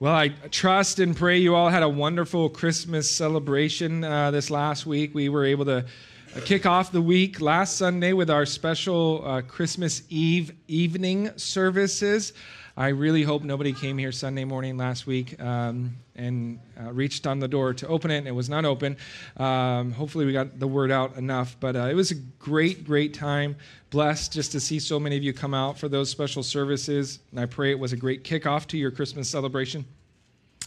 Well, I trust and pray you all had a wonderful Christmas celebration uh, this last week. We were able to kick off the week last Sunday with our special uh, Christmas Eve evening services. I really hope nobody came here Sunday morning last week um, and uh, reached on the door to open it and it was not open. Um, hopefully, we got the word out enough. But uh, it was a great, great time. Blessed just to see so many of you come out for those special services. And I pray it was a great kickoff to your Christmas celebration.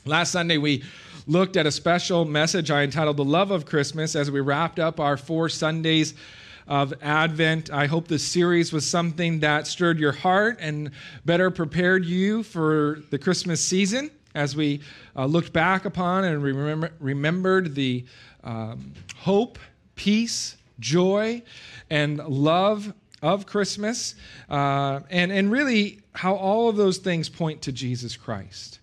Last Sunday, we looked at a special message I entitled The Love of Christmas as we wrapped up our four Sundays of Advent. I hope this series was something that stirred your heart and better prepared you for the Christmas season as we uh, looked back upon and remember, remembered the um, hope, peace, joy, and love of Christmas, uh, and, and really how all of those things point to Jesus Christ.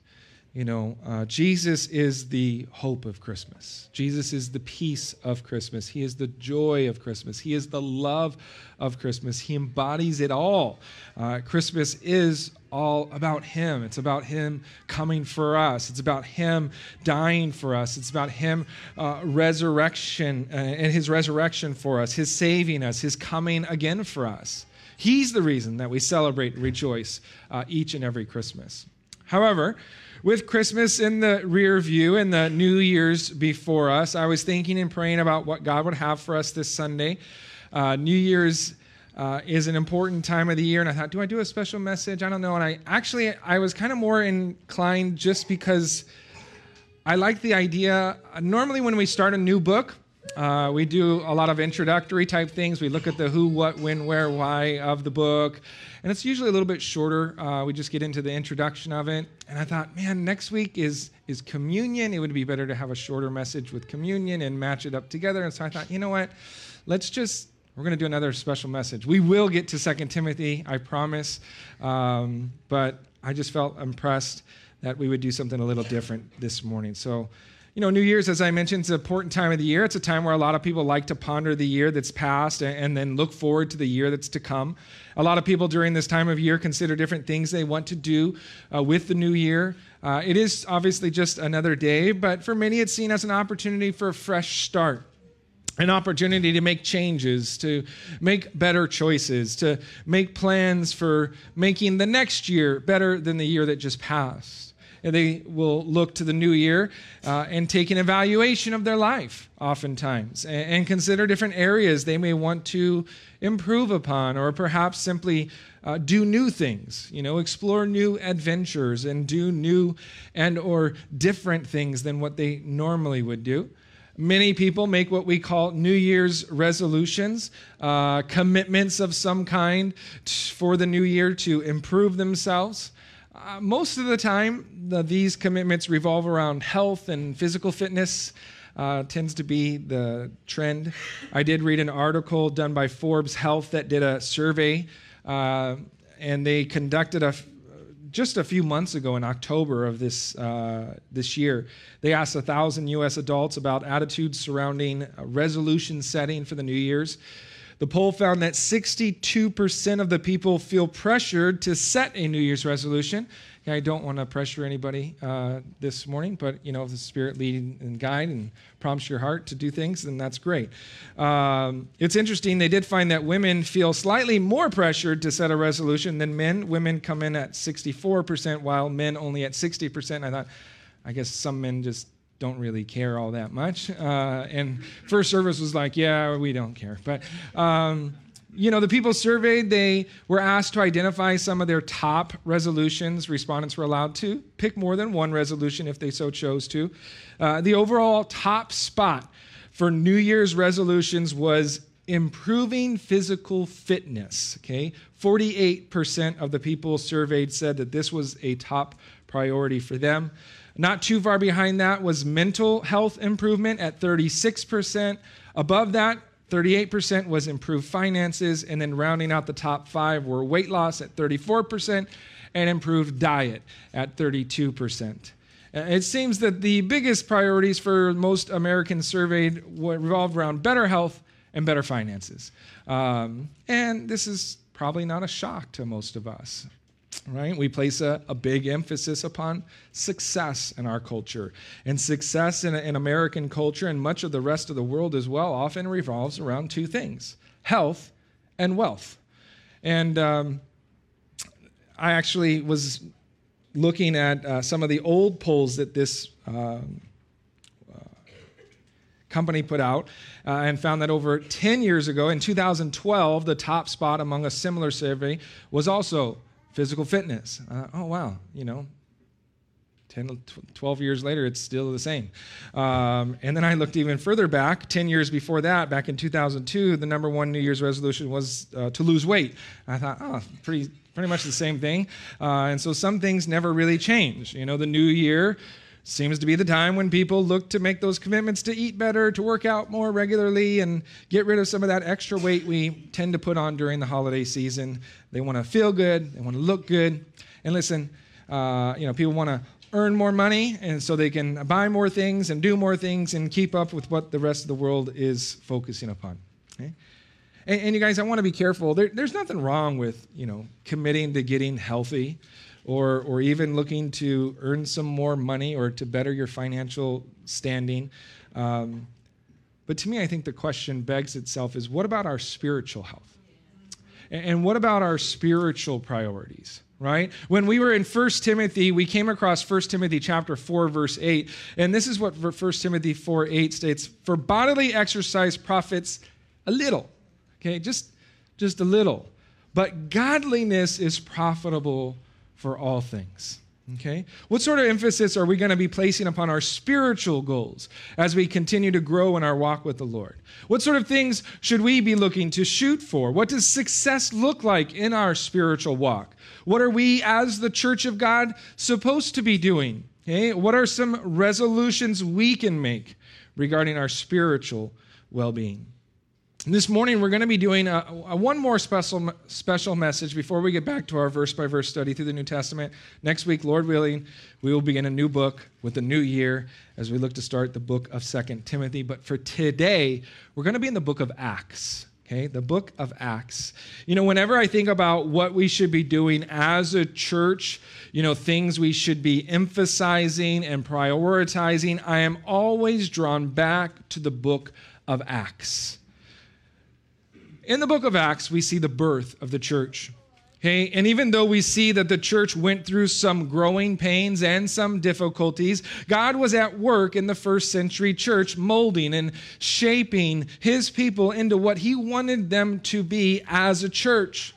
You know, uh, Jesus is the hope of Christmas. Jesus is the peace of Christmas. He is the joy of Christmas. He is the love of Christmas. He embodies it all. Uh, Christmas is all about Him. It's about Him coming for us. It's about Him dying for us. It's about Him uh, resurrection uh, and His resurrection for us, His saving us, His coming again for us. He's the reason that we celebrate and rejoice uh, each and every Christmas. However, with Christmas in the rear view and the New Year's before us, I was thinking and praying about what God would have for us this Sunday. Uh, New Year's uh, is an important time of the year, and I thought, do I do a special message? I don't know. And I actually, I was kind of more inclined just because I like the idea. Normally, when we start a new book, uh, we do a lot of introductory type things. We look at the who, what, when, where, why of the book. And it's usually a little bit shorter. Uh, we just get into the introduction of it. And I thought, man, next week is, is communion. It would be better to have a shorter message with communion and match it up together. And so I thought, you know what? Let's just, we're going to do another special message. We will get to Second Timothy, I promise. Um, but I just felt impressed that we would do something a little different this morning. So, you know, New Year's, as I mentioned, is an important time of the year. It's a time where a lot of people like to ponder the year that's passed and then look forward to the year that's to come. A lot of people during this time of year consider different things they want to do uh, with the new year. Uh, it is obviously just another day, but for many, it's seen as an opportunity for a fresh start an opportunity to make changes, to make better choices, to make plans for making the next year better than the year that just passed they will look to the new year uh, and take an evaluation of their life, oftentimes, and, and, consider different areas they may want to improve upon, or perhaps simply uh, do new things. You know, explore new adventures and do new and or different things than what they normally would do. Many people make what we call New Year's resolutions, uh, commitments of some kind for the new year to improve themselves. Uh, most of the time, the, these commitments revolve around health and physical fitness. Uh, tends to be the trend. I did read an article done by Forbes Health that did a survey, uh, and they conducted a just a few months ago in October of this uh, this year. They asked thousand U.S. adults about attitudes surrounding resolution setting for the New Year's. The poll found that 62% of the people feel pressured to set a New Year's resolution. I don't want to pressure anybody uh, this morning, but you know, if the Spirit lead and guide and prompts your heart to do things, then that's great. Um, it's interesting, they did find that women feel slightly more pressured to set a resolution than men. Women come in at 64%, while men only at 60%. I thought, I guess some men just don't really care all that much. Uh, and first service was like, yeah, we don't care. But, um, you know, the people surveyed, they were asked to identify some of their top resolutions. Respondents were allowed to pick more than one resolution if they so chose to. Uh, the overall top spot for New Year's resolutions was improving physical fitness. Okay, 48% of the people surveyed said that this was a top priority for them. Not too far behind that was mental health improvement at 36%. Above that, 38% was improved finances. And then rounding out the top five were weight loss at 34% and improved diet at 32%. Uh, it seems that the biggest priorities for most Americans surveyed revolved around better health and better finances. Um, and this is probably not a shock to most of us. Right? We place a, a big emphasis upon success in our culture. And success in, in American culture and much of the rest of the world as well often revolves around two things health and wealth. And um, I actually was looking at uh, some of the old polls that this. Uh, company put out uh, and found that over 10 years ago, in 2012, the top spot among a similar survey was also physical fitness. Uh, oh, wow, you know, 10, 12 years later, it's still the same. Um, and then I looked even further back, 10 years before that, back in 2002, the number one New Year's resolution was uh, to lose weight. I thought, oh, pretty, pretty much the same thing. Uh, and so some things never really change. You know, the new year seems to be the time when people look to make those commitments to eat better, to work out more regularly, and get rid of some of that extra weight we tend to put on during the holiday season. They want to feel good, they want to look good. And listen, uh, you know, people want to earn more money, and so they can buy more things and do more things and keep up with what the rest of the world is focusing upon. Okay? And, and you guys, I want to be careful. There, there's nothing wrong with you know committing to getting healthy or, or even looking to earn some more money or to better your financial standing. Um, but to me, I think the question begs itself is what about our spiritual health? And, and what about our spiritual priorities? right when we were in 1 timothy we came across 1 timothy chapter 4 verse 8 and this is what 1 timothy 4 8 states for bodily exercise profits a little okay just just a little but godliness is profitable for all things. Okay? What sort of emphasis are we going to be placing upon our spiritual goals as we continue to grow in our walk with the Lord? What sort of things should we be looking to shoot for? What does success look like in our spiritual walk? What are we, as the church of God, supposed to be doing? Okay? What are some resolutions we can make regarding our spiritual well being? This morning, we're going to be doing a, a, one more special, special message before we get back to our verse by verse study through the New Testament. Next week, Lord willing, we will begin a new book with a new year as we look to start the book of Second Timothy. But for today, we're going to be in the book of Acts. Okay, the book of Acts. You know, whenever I think about what we should be doing as a church, you know, things we should be emphasizing and prioritizing, I am always drawn back to the book of Acts. In the book of Acts, we see the birth of the church. Okay, and even though we see that the church went through some growing pains and some difficulties, God was at work in the first century church, molding and shaping his people into what he wanted them to be as a church.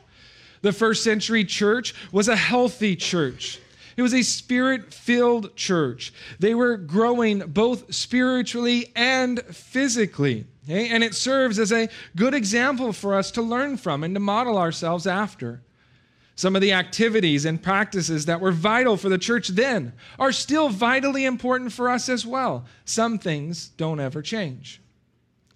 The first century church was a healthy church. It was a spirit filled church. They were growing both spiritually and physically. Okay? And it serves as a good example for us to learn from and to model ourselves after. Some of the activities and practices that were vital for the church then are still vitally important for us as well. Some things don't ever change.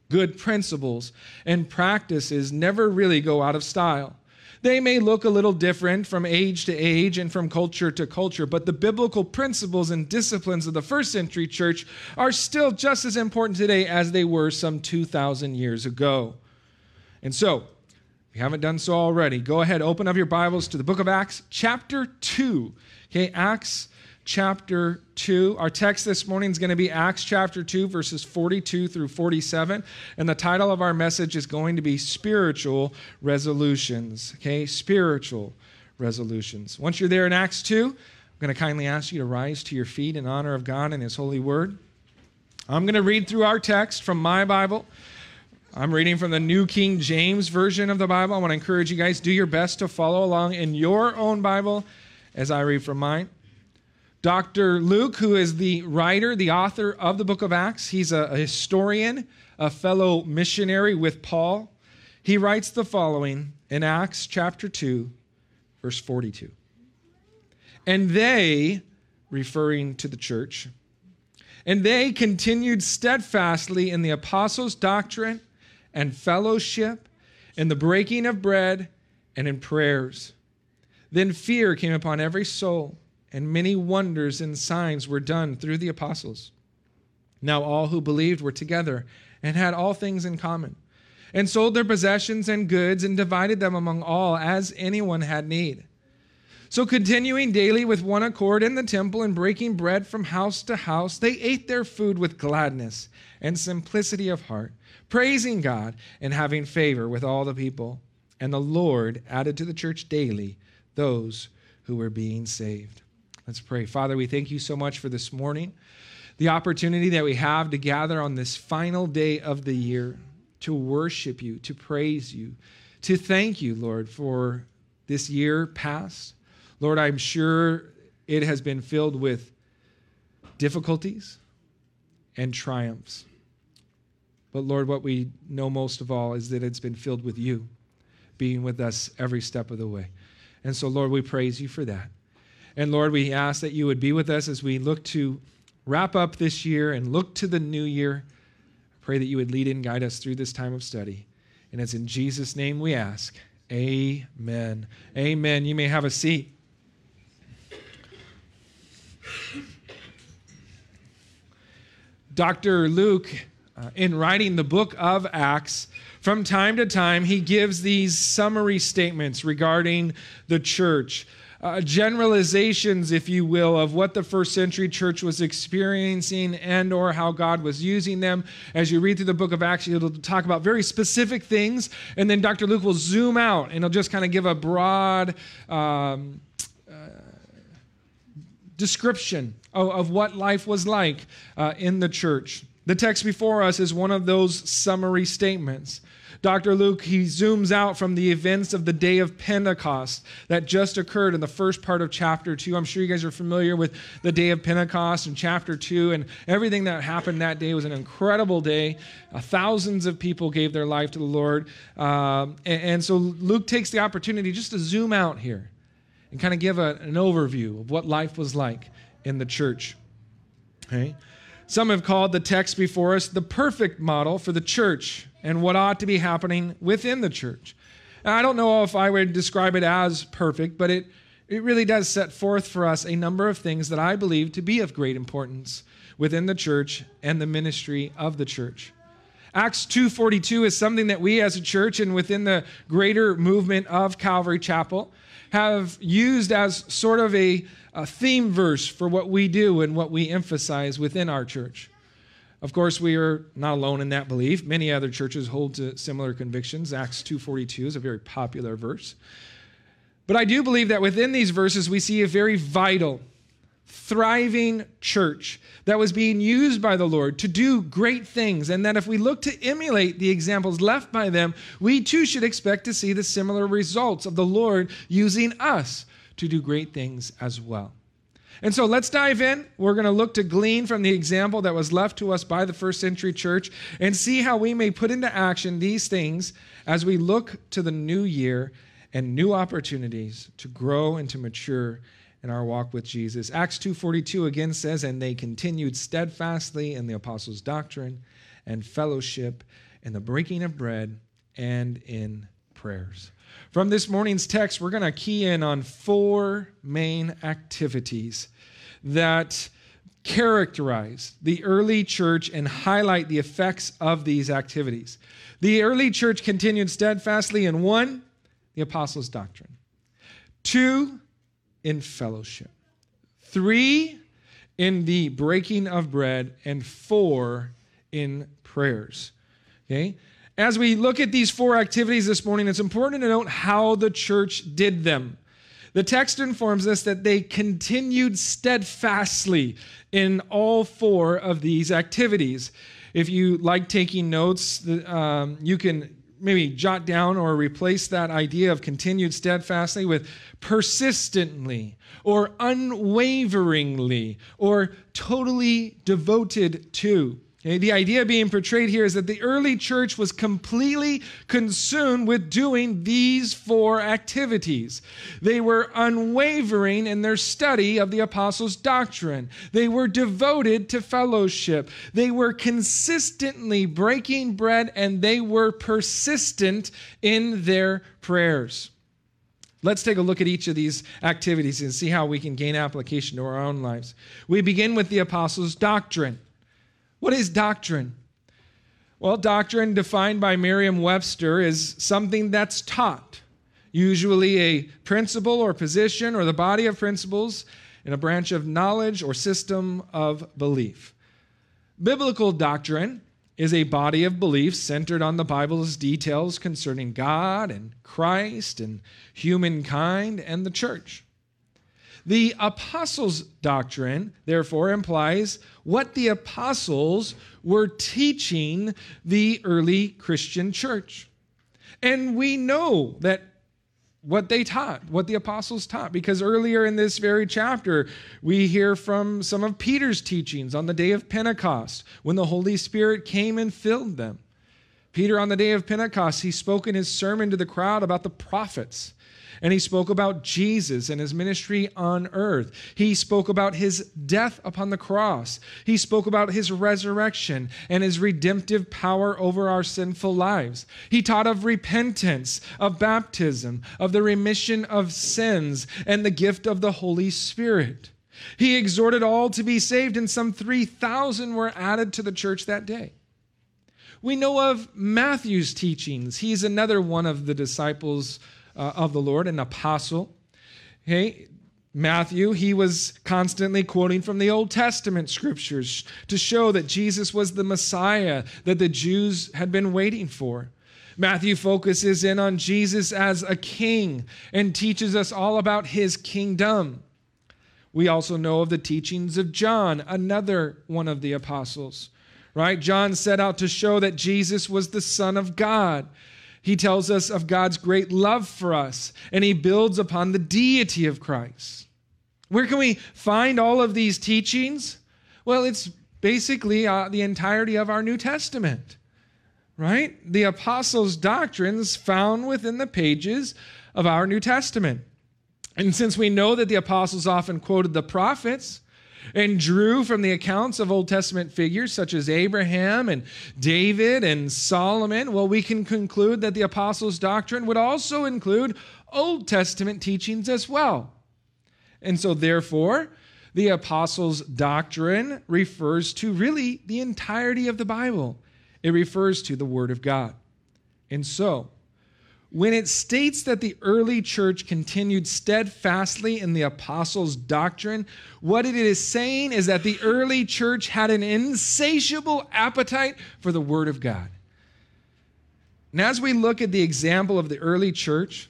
Good principles and practices never really go out of style. They may look a little different from age to age and from culture to culture, but the biblical principles and disciplines of the first century church are still just as important today as they were some 2,000 years ago. And so, if you haven't done so already, go ahead, open up your Bibles to the book of Acts, chapter 2. Okay, Acts chapter 2. Our text this morning is going to be Acts chapter 2, verses 42 through 47. And the title of our message is going to be Spiritual Resolutions. Okay, spiritual resolutions. Once you're there in Acts 2, I'm going to kindly ask you to rise to your feet in honor of God and His holy word. I'm going to read through our text from my Bible. I'm reading from the New King James Version of the Bible. I want to encourage you guys, do your best to follow along in your own Bible as I read from mine. Dr. Luke, who is the writer, the author of the book of Acts, he's a, historian, a fellow missionary with Paul. He writes the following in Acts chapter 2, verse 42. And they, referring to the church, and they continued steadfastly in the apostles' doctrine and fellowship, in the breaking of bread, and in prayers. Then fear came upon every soul and many wonders and signs were done through the apostles. Now all who believed were together and had all things in common, and sold their possessions and goods and divided them among all as anyone had need. So, continuing daily with one accord in the temple and breaking bread from house to house, they ate their food with gladness and simplicity of heart, praising God and having favor with all the people. And the Lord added to the church daily those who were being saved. Let's pray. Father, we thank you so much for this morning, the opportunity that we have to gather on this final day of the year to worship you, to praise you, to thank you, Lord, for this year past Lord, I'm sure it has been filled with difficulties and triumphs. But Lord, what we know most of all is that it's been filled with you being with us every step of the way. And so, Lord, we praise you for that. And Lord, we ask that you would be with us as we look to wrap up this year and look to the new year. I pray that you would lead and guide us through this time of study. And it's in Jesus' name we ask. Amen. Amen. You may have a seat. Dr. Luke, uh, in writing the book of Acts, from time to time, he gives these summary statements regarding the church. Uh, generalizations if you will of what the first century church was experiencing and or how god was using them as you read through the book of acts it'll talk about very specific things and then dr luke will zoom out and he'll just kind of give a broad um, uh, description of, of what life was like uh, in the church. The text before us is one of those summary statements. Dr. Luke, he zooms out from the events of the day of Pentecost that just occurred in the first part of chapter 2. I'm sure you guys are familiar with the day of Pentecost in chapter 2, and everything that happened that day was an incredible day. Uh, thousands of people gave their life to the Lord. Um, and, and, so Luke takes the opportunity just to zoom out here and kind of give a, an overview of what life was like in the church. Okay? Some have called the text before us the perfect model for the church and what ought to be happening within the church. And I don't know if I would describe it as perfect, but it, it really does set forth for us a number of things that I believe to be of great importance within the church and the ministry of the church. Acts 2:42 is something that we as a church and within the greater movement of Calvary Chapel have used as sort of a, a theme verse for what we do and what we emphasize within our church. Of course, we are not alone in that belief. Many other churches hold to similar convictions. Acts 2:42 is a very popular verse. But I do believe that within these verses we see a very vital thriving church that was being used by the Lord to do great things. And that if we look to emulate the examples left by them, we too should expect to see the similar results of the Lord using us to do great things as well. And so let's dive in. We're going to look to glean from the example that was left to us by the first century church and see how we may put into action these things as we look to the new year and new opportunities to grow and to mature in our walk with Jesus. Acts 2:42 again says and they continued steadfastly in the apostles' doctrine and fellowship in the breaking of bread and in prayers. From this morning's text we're going to key in on four main activities that characterize the early church and highlight the effects of these activities. The early church continued steadfastly in one, the apostles' doctrine. Two, in fellowship, three in the breaking of bread, and four in prayers. Okay? As we look at these four activities this morning, it's important to note how the church did them. The text informs us that they continued steadfastly in all four of these activities. If you like taking notes, um, you can maybe jot down or replace that idea of continued steadfastly with persistently or unwaveringly or totally devoted to. Okay, the idea being portrayed here is that the early church was completely consumed with doing these four activities. They were unwavering in their study of the apostles' doctrine. They were devoted to fellowship. They were consistently breaking bread and they were persistent in their prayers. Let's take a look at each of these activities and see how we can gain application to our own lives. We begin with the apostles' doctrine. What is doctrine? Well, doctrine, defined by Merriam Webster, is something that's taught, usually a principle or position or the body of principles in a branch of knowledge or system of belief. Biblical doctrine is a body of beliefs centered on the Bible's details concerning God and Christ and humankind and the church. The apostles' doctrine, therefore, implies what the apostles were teaching the early Christian church. And we know that what they taught, what the apostles taught. Because earlier in this very chapter, we hear from some of Peter's teachings on the day of Pentecost when the Holy Spirit came and filled them. Peter, on the day of Pentecost, he spoke in his sermon to the crowd about the prophets and he spoke about Jesus and his ministry on earth. He spoke about his death upon the cross. He spoke about his resurrection and his redemptive power over our sinful lives. He taught of repentance, of baptism, of the remission of sins, and the gift of the Holy Spirit. He exhorted all to be saved, and some 3,000 were added to the church that day. We know of Matthew's teachings. He's another one of the disciples uh, of the Lord, an apostle. Hey, Matthew, he was constantly quoting from the Old Testament scriptures to show that Jesus was the Messiah that the Jews had been waiting for. Matthew focuses in on Jesus as a king and teaches us all about his kingdom. We also know of the teachings of John, another one of the apostles, right? John set out to show that Jesus was the Son of God he tells us of God's great love for us, and he builds upon the deity of Christ. Where can we find all of these teachings? Well, it's basically uh, the entirety of our New Testament, right? The apostles' doctrines found within the pages of our New Testament. And since we know that the apostles often quoted the prophets, and drew from the accounts of Old Testament figures such as Abraham and David and Solomon, well, we can conclude that the apostles' doctrine would also include Old Testament teachings as well. And so, therefore, the apostles' doctrine refers to really the entirety of the Bible, it refers to the Word of God. And so, when it states that the early church continued steadfastly in the apostles' doctrine, what it is saying is that the early church had an insatiable appetite for the Word of God. And as we look at the example of the early church,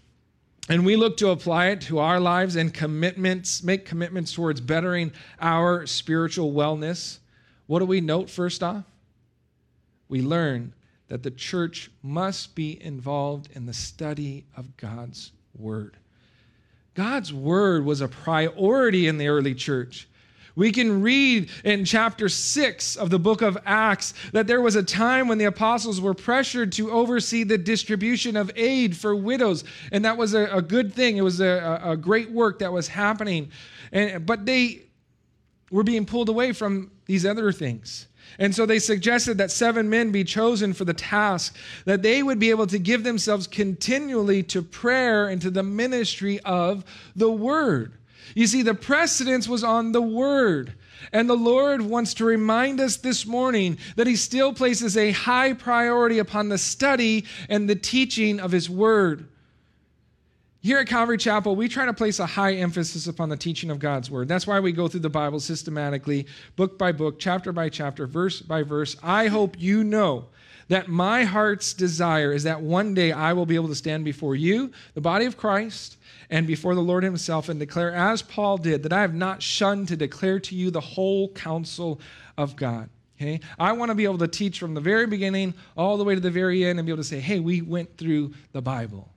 and we look to apply it to our lives and commitments, make commitments towards bettering our spiritual wellness, what do we note first off? We learn that the church must be involved in the study of God's Word. God's Word was a priority in the early church. We can read in chapter 6 of the book of Acts that there was a time when the apostles were pressured to oversee the distribution of aid for widows. And that was a, a good thing. It was a, a great work that was happening. And, but they were being pulled away from these other things. And so they suggested that seven men be chosen for the task, that they would be able to give themselves continually to prayer and to the ministry of the word. You see, the precedence was on the word. And the Lord wants to remind us this morning that He still places a high priority upon the study and the teaching of His word. Here at Calvary Chapel, we try to place a high emphasis upon the teaching of God's Word. That's why we go through the Bible systematically, book by book, chapter by chapter, verse by verse. I hope you know that my heart's desire is that one day I will be able to stand before you, the body of Christ, and before the Lord Himself and declare, as Paul did, that I have not shunned to declare to you the whole counsel of God. Okay? I want to be able to teach from the very beginning all the way to the very end and be able to say, hey, we went through the Bible.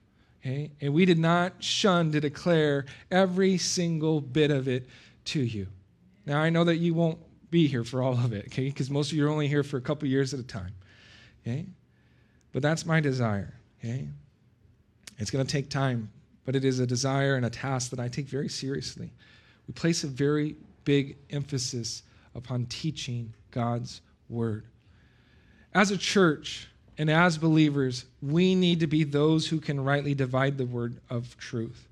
Okay? And we did not shun to declare every single bit of it to you. Now, I know that you won't be here for all of it, okay? Because most of you are only here for a couple years at a time, okay? But that's my desire, okay? It's going to take time, but it is a desire and a task that I take very seriously. We place a very big emphasis upon teaching God's word. As a church, and as believers, we need to be those who can rightly divide the word of truth.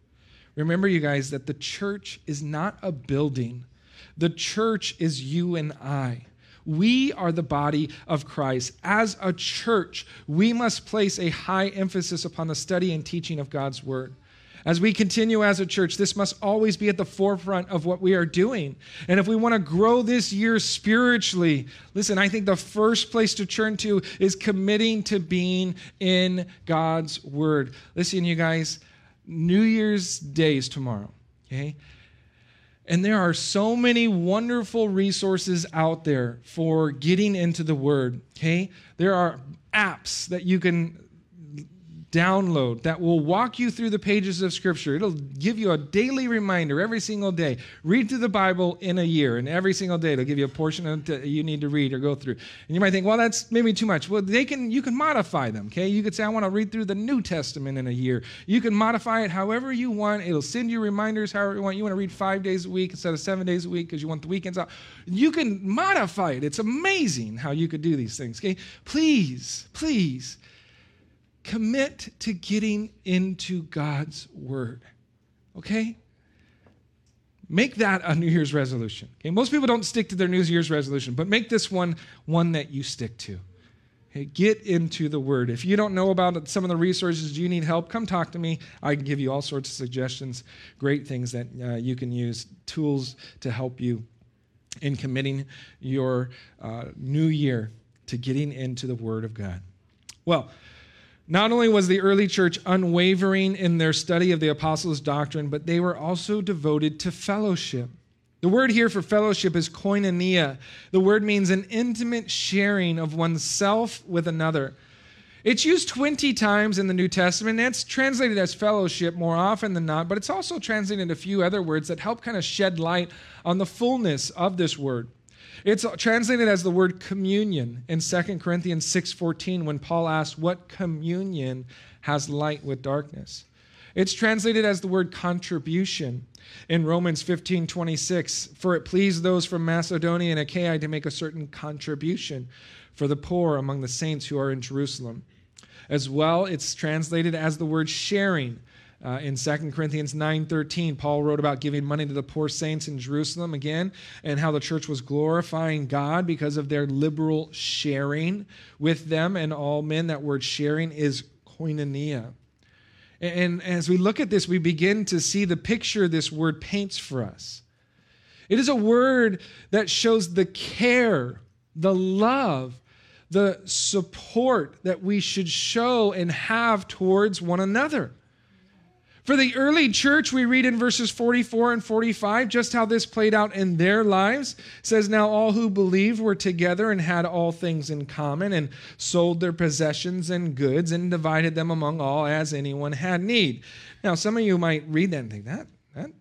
Remember, you guys, that the church is not a building, the church is you and I. We are the body of Christ. As a church, we must place a high emphasis upon the study and teaching of God's word. As we continue as a church, this must always be at the forefront of what we are doing. And if we want to grow this year spiritually, listen, I think the first place to turn to is committing to being in God's Word. Listen, you guys, New Year's Day is tomorrow, okay? And there are so many wonderful resources out there for getting into the Word, okay? There are apps that you can download that will walk you through the pages of Scripture. It'll give you a daily reminder every single day. Read through the Bible in a year, and every single day it'll give you a portion that you need to read or go through. And you might think, well, that's maybe too much. Well, they can you can modify them. Okay, you could say, I want to read through the New Testament in a year. You can modify it however you want. It'll send you reminders however you want. You want to read five days a week instead of seven days a week because you want the weekends out. You can modify it. It's amazing how you could do these things. Okay, please, please commit to getting into God's word. Okay? Make that a New Year's resolution. Okay? Most people don't stick to their New Year's resolution, but make this one one that you stick to. Get into the word. If you don't know about some of the resources, you need help, come talk to me. I can give you all sorts of suggestions, great things that uh, you can use, tools to help you in committing your uh, new year to getting into the word of God. Well, not only was the early church unwavering in their study of the apostles' doctrine, but they were also devoted to fellowship. The word here for fellowship is koinonia. The word means an intimate sharing of oneself with another. It's used 20 times in the New Testament. It's translated as fellowship more often than not, but it's also translated a few other words that help kind of shed light on the fullness of this word. It's translated as the word communion in 2 Corinthians 6:14 when Paul asks what communion has light with darkness. It's translated as the word contribution in Romans 15 26. For it pleased those from Macedonia and Achaia to make a certain contribution for the poor among the saints who are in Jerusalem. As well, it's translated as the word sharing uh, in 2 Corinthians 9:13, Paul wrote about giving money to the poor saints in Jerusalem again, and how the church was glorifying God because of their liberal sharing with them and all men. That word sharing is koinonia. And as we look at this, we begin to see the picture this word paints for us. It is a word that shows the care, the love, the support that we should show and have towards one another. For the early church, we read in verses 44 and 45 just how this played out in their lives. It says, Now all who believed were together and had all things in common, and sold their possessions and goods, and divided them among all as anyone had need. Now, some of you might read that and think, that, that,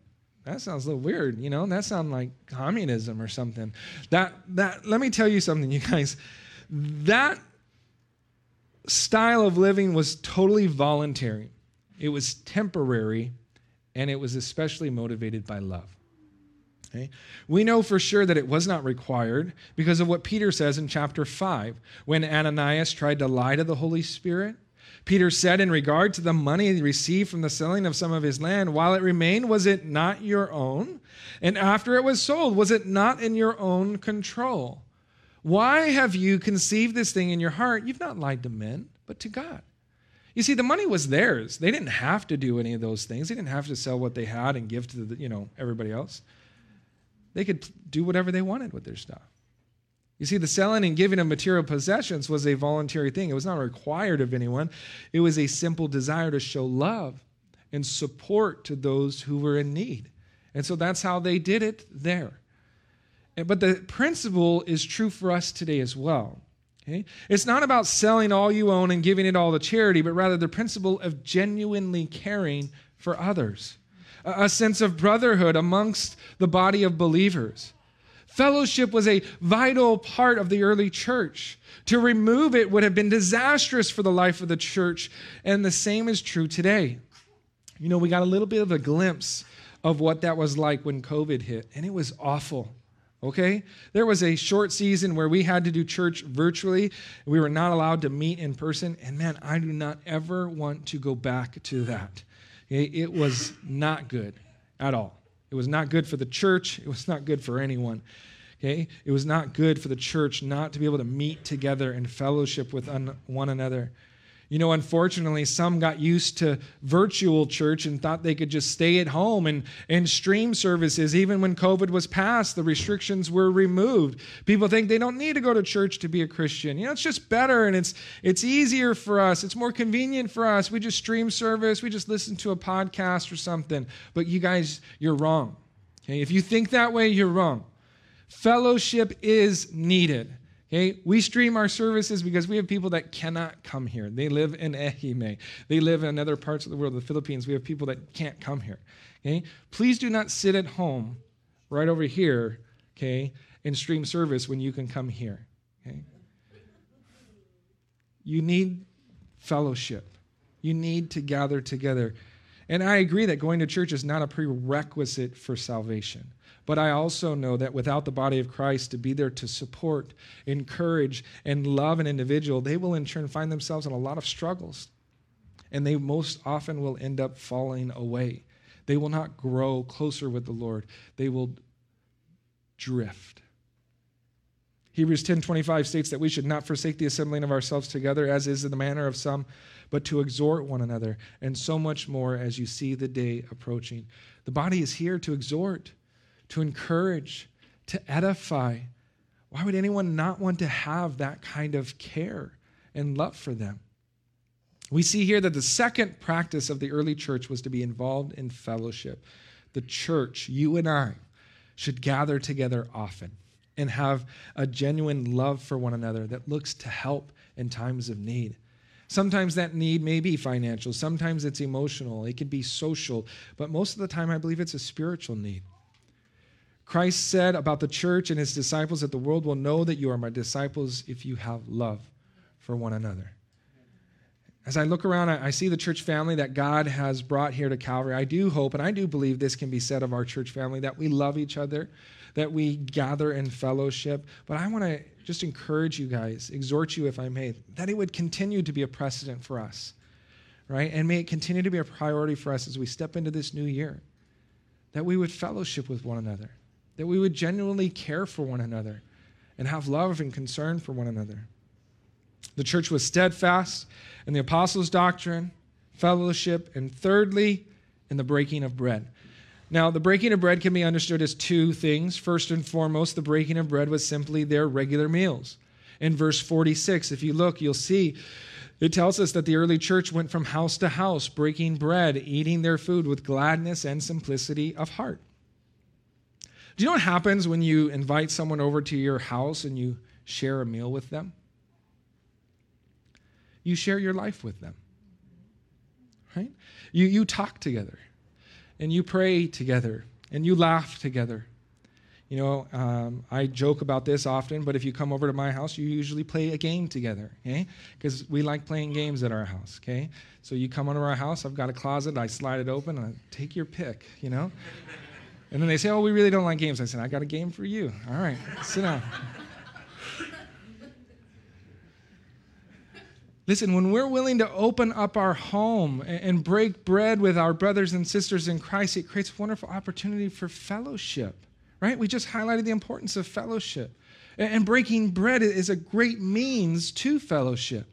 that sounds a little weird, you know, that sounds like communism or something. That, that, let me tell you something, you guys. That style of living was totally voluntary. It was temporary, and it was especially motivated by love. Okay? We know for sure that it was not required because of what Peter says in chapter 5 when Ananias tried to lie to the Holy Spirit. Peter said, in regard to the money he received from the selling of some of his land, while it remained, was it not your own? And after it was sold, was it not in your own control? Why have you conceived this thing in your heart? You've not lied to men, but to God. You see, the money was theirs. They didn't have to do any of those things. They didn't have to sell what they had and give to the, you know everybody else. They could do whatever they wanted with their stuff. You see, the selling and giving of material possessions was a voluntary thing. It was not required of anyone. It was a simple desire to show love and support to those who were in need. And so that's how they did it there. But the principle is true for us today as well. Okay? It's not about selling all you own and giving it all to charity, but rather the principle of genuinely caring for others, a, a sense of brotherhood amongst the body of believers. Fellowship was a vital part of the early church. To remove it would have been disastrous for the life of the church, and the same is true today. You know, we got a little bit of a glimpse of what that was like when COVID hit, and it was awful okay? There was a short season where we had to do church virtually. We were not allowed to meet in person. And man, I do not ever want to go back to that. It was not good at all. It was not good for the church. It was not good for anyone. Okay? It was not good for the church not to be able to meet together and fellowship with one another. You know, unfortunately, some got used to virtual church and thought they could just stay at home and, and stream services. Even when COVID was passed, the restrictions were removed. People think they don't need to go to church to be a Christian. You know, it's just better and it's it's easier for us. It's more convenient for us. We just stream service, we just listen to a podcast or something. But you guys, you're wrong. Okay? If you think that way, you're wrong. Fellowship is needed. Okay, we stream our services because we have people that cannot come here. They live in Ehime. They live in other parts of the world, the Philippines. We have people that can't come here. Okay, please do not sit at home right over here, okay, and stream service when you can come here. Okay, you need fellowship. You need to gather together. And I agree that going to church is not a prerequisite for salvation. But I also know that without the body of Christ to be there to support, encourage, and love an individual, they will in turn find themselves in a lot of struggles. And they most often will end up falling away. They will not grow closer with the Lord, they will drift. Hebrews 10:25 states that we should not forsake the assembling of ourselves together as is in the manner of some but to exhort one another and so much more as you see the day approaching. The body is here to exhort to encourage, to edify. Why would anyone not want to have that kind of care and love for them? We see here that the second practice of the early church was to be involved in fellowship. The church, you and I, should gather together often and have a genuine love for one another that looks to help in times of need. Sometimes that need may be financial, sometimes it's emotional, it can be social, but most of the time I believe it's a spiritual need. Christ said about the church and his disciples that the world will know that you are my disciples if you have love for one another. As I look around, I see the church family that God has brought here to Calvary. I do hope and I do believe this can be said of our church family that we love each other, that we gather in fellowship. But I want to just encourage you guys, exhort you, if I may, that it would continue to be a precedent for us, right? And may it continue to be a priority for us as we step into this new year, that we would fellowship with one another that we would genuinely care for one another and have love and concern for one another. The church was steadfast in the apostles' doctrine, fellowship, and thirdly, in the breaking of bread. Now, the breaking of bread can be understood as two things. First and foremost, the breaking of bread was simply their regular meals. In verse 46, if you look, you'll see it tells us that the early church went from house to house, breaking bread, eating their food with gladness and simplicity of heart. Do you know what happens when you invite someone over to your house and you share a meal with them? You share your life with them. Right? You, you talk together and you pray together and you laugh together. You know, um, I joke about this often, but if you come over to my house, you usually play a game together, okay? Because we like playing games at our house, okay? So you come over our house, I've got a closet, I slide it open, and I take your pick, you know? And then they say, Oh, we really don't like games. I said, I got a game for you. All right, sit down. Listen, when we're willing to open up our home and break bread with our brothers and sisters in Christ, it creates a wonderful opportunity for fellowship, right? We just highlighted the importance of fellowship. And breaking bread is a great means to fellowship.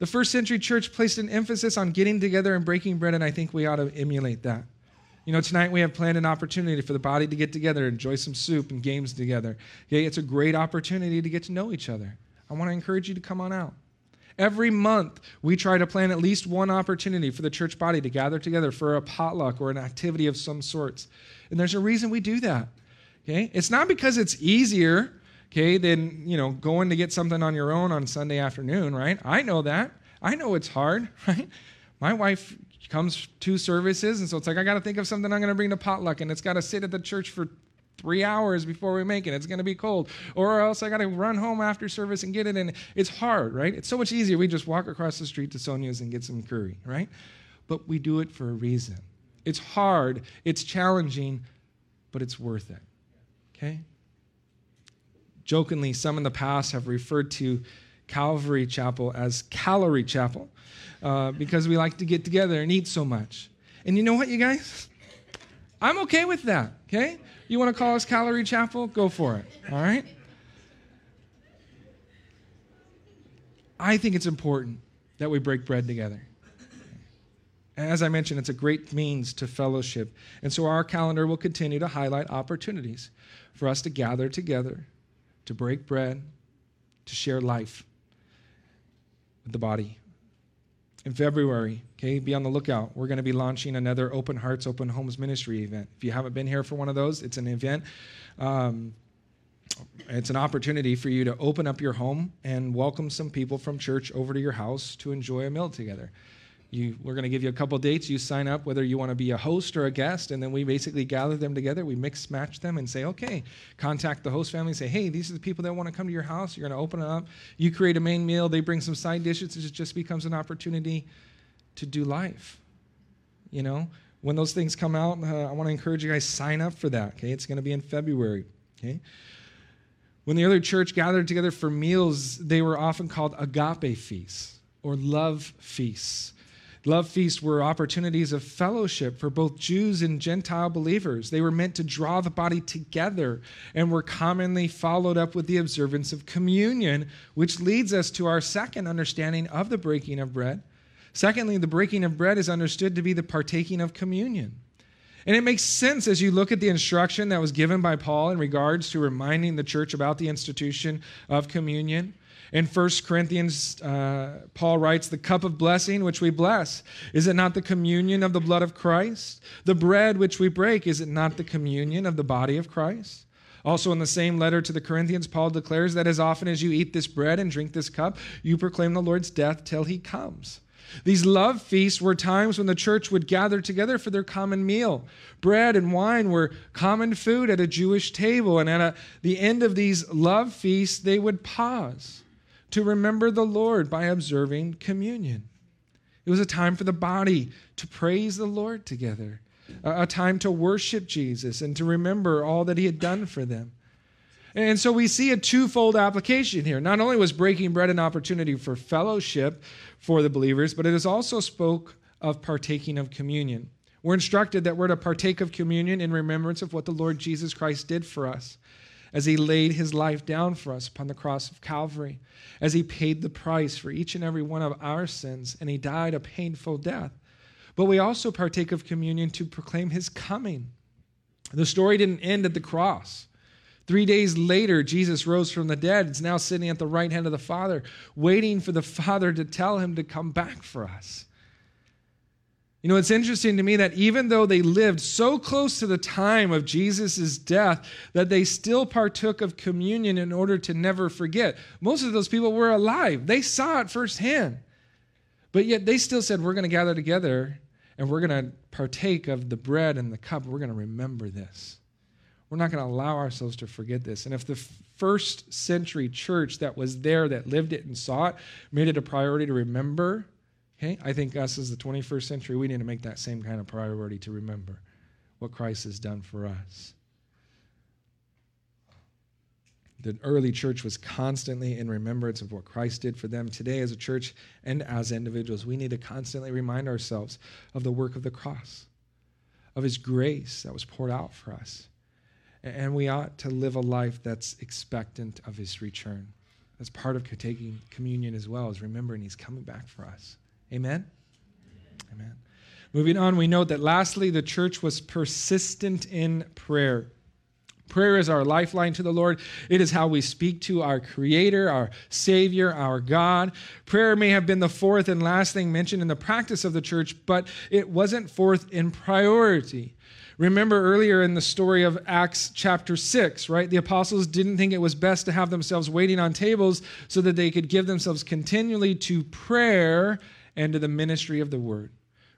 The first century church placed an emphasis on getting together and breaking bread, and I think we ought to emulate that. You know, tonight we have planned an opportunity for the body to get together, enjoy some soup and games together. Okay, it's a great opportunity to get to know each other. I want to encourage you to come on out. Every month, we try to plan at least one opportunity for the church body to gather together for a potluck or an activity of some sorts. And there's a reason we do that. Okay? It's not because it's easier, okay, than, you know, going to get something on your own on Sunday afternoon, right? I know that. I know it's hard, right? My wife comes two services, and so it's like I got to think of something I'm going to bring to potluck, and it's got to sit at the church for three hours before we make it. It's going to be cold, or else I got to run home after service and get it. And it's hard, right? It's so much easier. We just walk across the street to Sonia's and get some curry, right? But we do it for a reason. It's hard. It's challenging, but it's worth it. Okay. Jokingly, some in the past have referred to Calvary Chapel as Calorie Chapel uh, because we like to get together and eat so much. And you know what, you guys? I'm okay with that, okay? You want to call us Calorie Chapel? Go for it, all right? I think it's important that we break bread together. As I mentioned, it's a great means to fellowship. And so our calendar will continue to highlight opportunities for us to gather together, to break bread, to share life the body. In February, okay, be on the lookout. We're going to be launching another Open Hearts, Open Homes ministry event. If you haven't been here for one of those, it's an event. Um, it's an opportunity for you to open up your home and welcome some people from church over to your house to enjoy a meal together. You, we're going to give you a couple dates. You sign up whether you want to be a host or a guest, and then we basically gather them together. We mix match them and say, okay, contact the host family and say, hey, these are the people that want to come to your house. You're going to open it up. You create a main meal. They bring some side dishes. It just becomes an opportunity to do life. You know, when those things come out, uh, I want to encourage you guys sign up for that. Okay, it's going to be in February. Okay. When the early church gathered together for meals, they were often called agape feasts or love feasts. Love feasts were opportunities of fellowship for both Jews and Gentile believers. They were meant to draw the body together and were commonly followed up with the observance of communion, which leads us to our second understanding of the breaking of bread. Secondly, the breaking of bread is understood to be the partaking of communion. And it makes sense as you look at the instruction that was given by Paul in regards to reminding the church about the institution of communion. In 1 Corinthians, uh, Paul writes, The cup of blessing which we bless, is it not the communion of the blood of Christ? The bread which we break, is it not the communion of the body of Christ? Also, in the same letter to the Corinthians, Paul declares that as often as you eat this bread and drink this cup, you proclaim the Lord's death till he comes. These love feasts were times when the church would gather together for their common meal. Bread and wine were common food at a Jewish table, and at a, the end of these love feasts, they would pause to remember the Lord by observing communion. It was a time for the body to praise the Lord together, a time to worship Jesus and to remember all that he had done for them. And so we see a twofold application here. Not only was breaking bread an opportunity for fellowship for the believers, but it is also spoke of partaking of communion. We're instructed that we're to partake of communion in remembrance of what the Lord Jesus Christ did for us as he laid his life down for us upon the cross of Calvary, as he paid the price for each and every one of our sins, and he died a painful death. But we also partake of communion to proclaim his coming. The story didn't end at the cross. Three days later, Jesus rose from the dead. It's now sitting at the right hand of the Father, waiting for the Father to tell him to come back for us. You know, it's interesting to me that even though they lived so close to the time of Jesus' death, that they still partook of communion in order to never forget. Most of those people were alive, they saw it firsthand. But yet they still said, We're going to gather together and we're going to partake of the bread and the cup. We're going to remember this. We're not going to allow ourselves to forget this. And if the first century church that was there, that lived it and saw it, made it a priority to remember, Okay? I think us as the 21st century, we need to make that same kind of priority to remember what Christ has done for us. The early church was constantly in remembrance of what Christ did for them. Today, as a church and as individuals, we need to constantly remind ourselves of the work of the cross, of His grace that was poured out for us. And we ought to live a life that's expectant of His return. That's part of taking communion as well, is remembering He's coming back for us. Amen? Amen. Moving on, we note that lastly, the church was persistent in prayer. Prayer is our lifeline to the Lord. It is how we speak to our Creator, our Savior, our God. Prayer may have been the fourth and last thing mentioned in the practice of the church, but it wasn't fourth in priority. Remember earlier in the story of Acts chapter 6, right? The apostles didn't think it was best to have themselves waiting on tables so that they could give themselves continually to prayer and to the ministry of the word.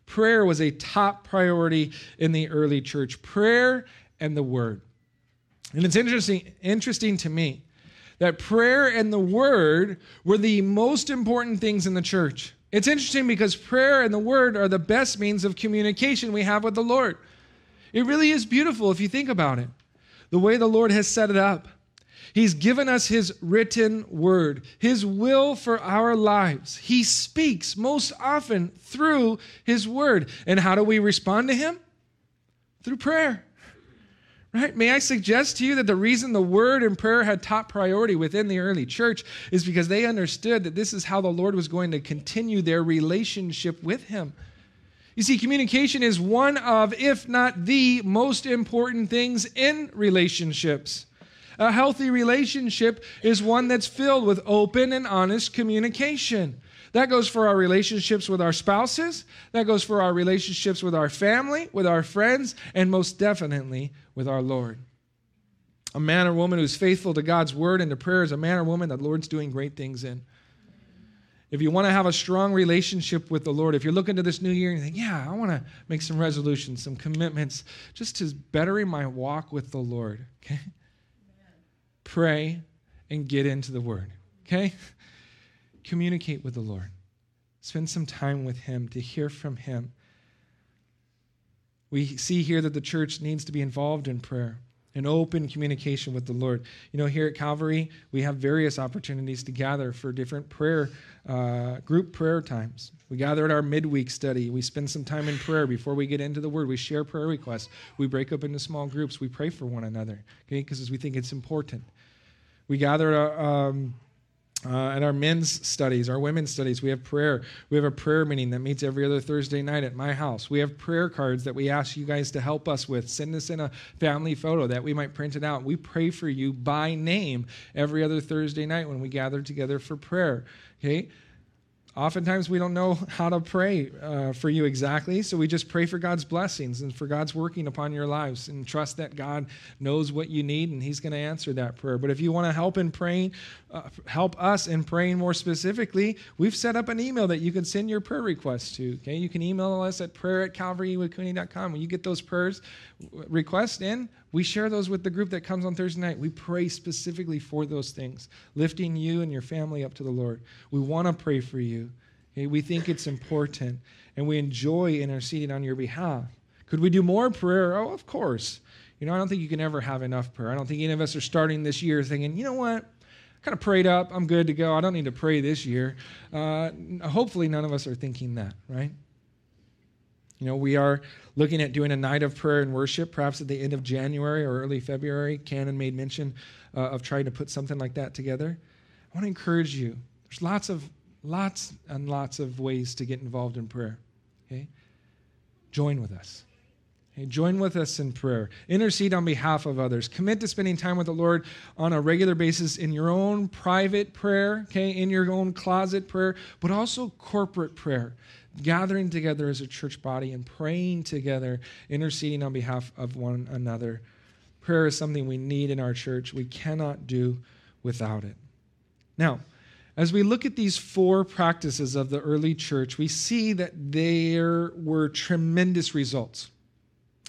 Prayer was a top priority in the early church. Prayer and the word. And it's interesting, interesting to me that prayer and the word were the most important things in the church. It's interesting because prayer and the word are the best means of communication we have with the Lord. It really is beautiful if you think about it. The way the Lord has set it up. He's given us His written word, His will for our lives. He speaks most often through His word. And how do we respond to Him? Through prayer. Right? May I suggest to you that the reason the word and prayer had top priority within the early church is because they understood that this is how the Lord was going to continue their relationship with Him. You see, communication is one of, if not the most important things in relationships. A healthy relationship is one that's filled with open and honest communication. That goes for our relationships with our spouses, that goes for our relationships with our family, with our friends, and most definitely with our Lord. A man or woman who's faithful to God's word and to prayer is a man or woman that the Lord's doing great things in. If you want to have a strong relationship with the Lord, if you're looking to this new year and you think, yeah, I want to make some resolutions, some commitments, just to bettering my walk with the Lord, okay? Pray and get into the Word, okay? Communicate with the Lord. Spend some time with Him to hear from Him. We see here that the church needs to be involved in prayer and open communication with the Lord. You know, here at Calvary, we have various opportunities to gather for different prayer, uh, group prayer times. We gather at our midweek study. We spend some time in prayer before we get into the Word. We share prayer requests. We break up into small groups. We pray for one another, okay, because we think it's important. We gather at our, um, uh, at our men's studies, our women's studies, we have prayer. We have a prayer meeting that meets every other Thursday night at my house. We have prayer cards that we ask you guys to help us with. Send us in a family photo that we might print it out. We pray for you by name every other Thursday night when we gather together for prayer. Okay? Oftentimes, we don't know how to pray uh, for you exactly, so we just pray for God's blessings and for God's working upon your lives and trust that God knows what you need and He's going to answer that prayer. But if you want to help in praying, uh, help us in praying more specifically, we've set up an email that you can send your prayer requests to. Okay, you can email us at prayer at calvaryiwakuni.com. When you get those prayers requests in, we share those with the group that comes on Thursday night. We pray specifically for those things, lifting you and your family up to the Lord. We want to pray for you. We think it's important, and we enjoy interceding on your behalf. Could we do more prayer? Oh, of course. You know, I don't think you can ever have enough prayer. I don't think any of us are starting this year thinking, you know what? kind of prayed up. I'm good to go. I don't need to pray this year. Uh, hopefully, none of us are thinking that, right? You know, we are looking at doing a night of prayer and worship, perhaps at the end of January or early February. Canon made mention uh, of trying to put something like that together. I want to encourage you. There's lots of lots and lots of ways to get involved in prayer. Okay? Join with us. Okay, join with us in prayer. Intercede on behalf of others. Commit to spending time with the Lord on a regular basis in your own private prayer, okay, in your own closet prayer, but also corporate prayer gathering together as a church body and praying together, interceding on behalf of one another. Prayer is something we need in our church. We cannot do without it. Now, as we look at these four practices of the early church, we see that there were tremendous results.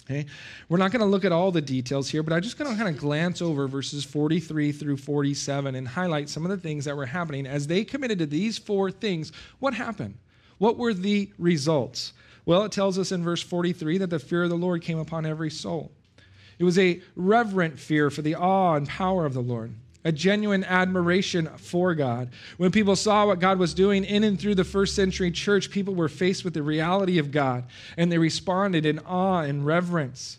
Okay? We're not going to look at all the details here, but I'm just going to kind of glance over verses 43 through 47 and highlight some of the things that were happening. As they committed to these four things, what happened? What were the results? Well, it tells us in verse 43 that the fear of the Lord came upon every soul. It was a reverent fear for the awe and power of the Lord, a genuine admiration for God. When people saw what God was doing in and through the first century church, people were faced with the reality of God and they responded in awe and reverence.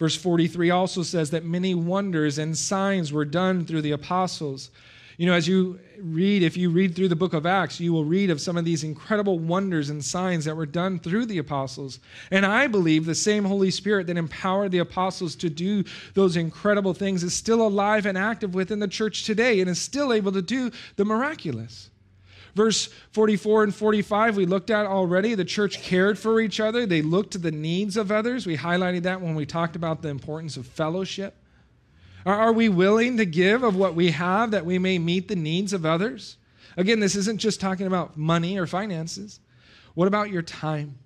Verse 43 also says that many wonders and signs were done through the apostles. You know, as you read, if you read through the book of Acts, you will read of some of these incredible wonders and signs that were done through the apostles. And I believe the same Holy Spirit that empowered the apostles to do those incredible things is still alive and active within the church today and is still able to do the miraculous. Verse 44 and 45, we looked at already. The church cared for each other, they looked to the needs of others. We highlighted that when we talked about the importance of fellowship. Are we willing to give of what we have that we may meet the needs of others? Again, this isn't just talking about money or finances. What about your time?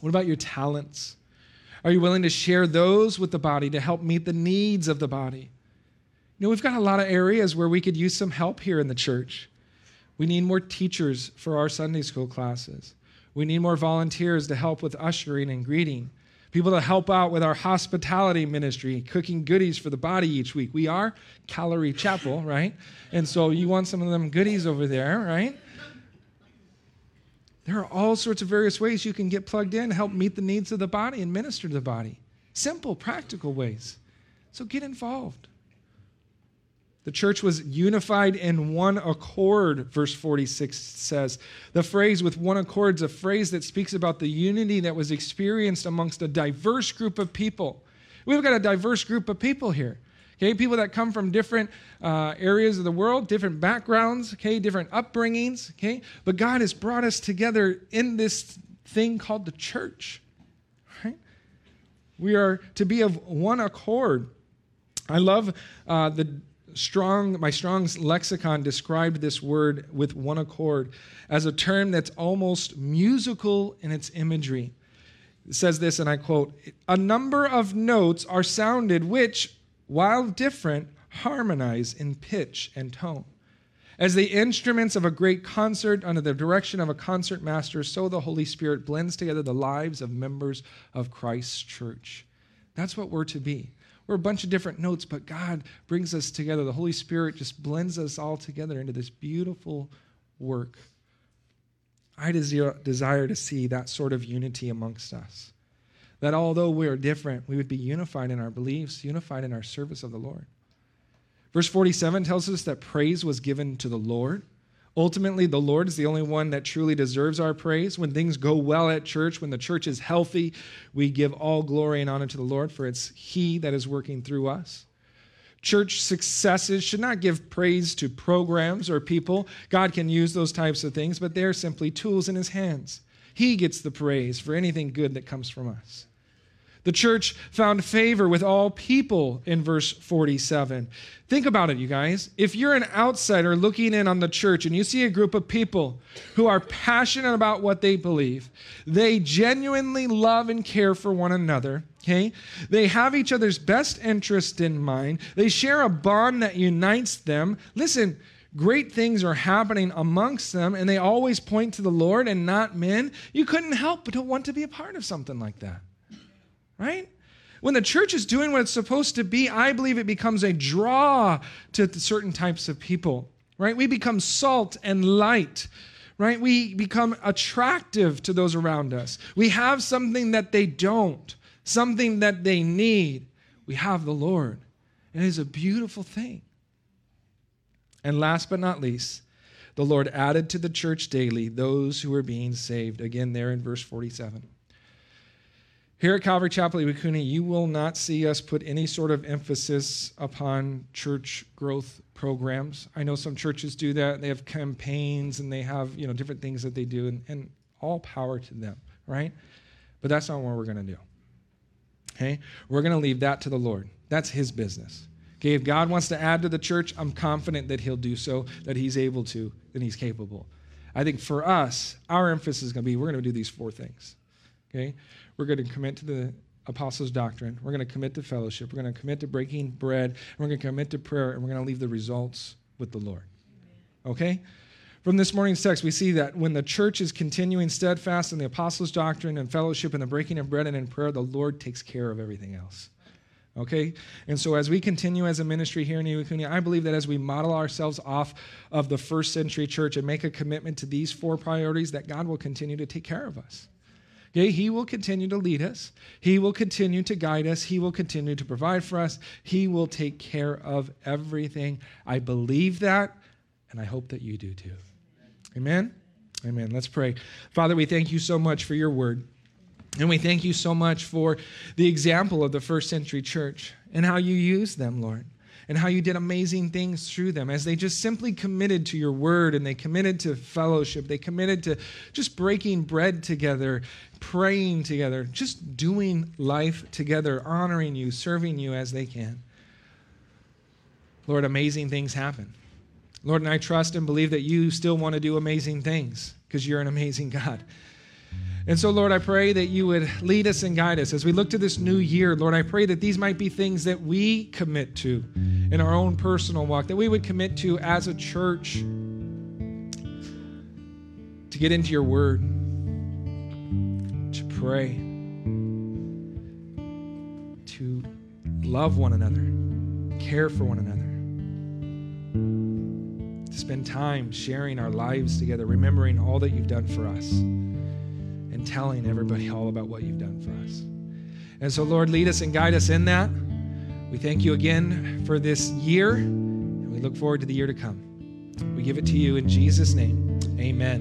What about your talents? Are you willing to share those with the body to help meet the needs of the body? You know, we've got a lot of areas where we could use some help here in the church. We need more teachers for our Sunday school classes. We need more volunteers to help with ushering and greeting people to help out with our hospitality ministry, cooking goodies for the body each week. We are Calorie Chapel, right? And so you want some of them goodies over there, right? There are all sorts of various ways you can get plugged in, help meet the needs of the body, and minister to the body. Simple, practical ways. So get involved. The church was unified in one accord, verse 46 says. The phrase with one accord is a phrase that speaks about the unity that was experienced amongst a diverse group of people. We've got a diverse group of people here. Okay, people that come from different uh, areas of the world, different backgrounds, okay, different upbringings, okay. But God has brought us together in this thing called the church. Right? We are to be of one accord. I love uh, the strong my strong's lexicon described this word with one accord as a term that's almost musical in its imagery. It says this and i quote a number of notes are sounded which while different harmonize in pitch and tone. As the instruments of a great concert under the direction of a concert master so the holy spirit blends together the lives of members of christ's church. That's what we're to be we're a bunch of different notes, but God brings us together. The Holy Spirit just blends us all together into this beautiful work. I desire to see that sort of unity amongst us. That although we are different, we would be unified in our beliefs, unified in our service of the Lord. Verse 47 tells us that praise was given to the Lord. Ultimately, the Lord is the only one that truly deserves our praise. When things go well at church, when the church is healthy, we give all glory and honor to the Lord, for it's He that is working through us. Church successes should not give praise to programs or people. God can use those types of things, but they're simply tools in His hands. He gets the praise for anything good that comes from us. The church found favor with all people in verse 47. Think about it, you guys. If you're an outsider looking in on the church and you see a group of people who are passionate about what they believe, they genuinely love and care for one another, okay? They have each other's best interest in mind, they share a bond that unites them. Listen, great things are happening amongst them and they always point to the Lord and not men. You couldn't help but to want to be a part of something like that right? When the church is doing what it's supposed to be, I believe it becomes a draw to certain types of people, right? We become salt and light, right? We become attractive to those around us. We have something that they don't, something that they need. We have the Lord. And It is a beautiful thing. And last but not least, the Lord added to the church daily those who were being saved. Again, there in verse 47. Here at Calvary Chapel Iwakuni, you will not see us put any sort of emphasis upon church growth programs. I know some churches do that. They have campaigns and they have, you know, different things that they do, and, and all power to them, right? But that's not what we're going to do. Okay? We're going to leave that to the Lord. That's His business. Okay, if God wants to add to the church, I'm confident that He'll do so, that He's able to, that He's capable. I think for us, our emphasis is going to be we're going to do these four things. Okay? We're going to commit to the apostles' doctrine. We're going to commit to fellowship. We're going to commit to breaking bread. And We're going to commit to prayer, and we're going to leave the results with the Lord. Okay? From this morning's text, we see that when the church is continuing steadfast in the apostles' doctrine and fellowship and the breaking of bread and in prayer, the Lord takes care of everything else. Okay? And so as we continue as a ministry here in Iwakuni, I believe that as we model ourselves off of the first century church and make a commitment to these four priorities, that God will continue to take care of us. Okay, he will continue to lead us. He will continue to guide us. He will continue to provide for us. He will take care of everything. I believe that, and I hope that you do too. Amen. Amen. Let's pray. Father, we thank you so much for your word. And we thank you so much for the example of the first century church and how you used them, Lord and how you did amazing things through them as they just simply committed to your word and they committed to fellowship. They committed to just breaking bread together, praying together, just doing life together, honoring you, serving you as they can. Lord, amazing things happen. Lord, and I trust and believe that you still want to do amazing things because you're an amazing God. And so, Lord, I pray that you would lead us and guide us as we look to this new year. Lord, I pray that these might be things that we commit to in our own personal walk, that we would commit to as a church to get into your word, to pray, to love one another, care for one another, to spend time sharing our lives together, remembering all that you've done for us and telling everybody all about what you've done for us. And so, Lord, lead us and guide us in that. We thank you again for this year, and we look forward to the year to come. We give it to you in Jesus' name. Amen.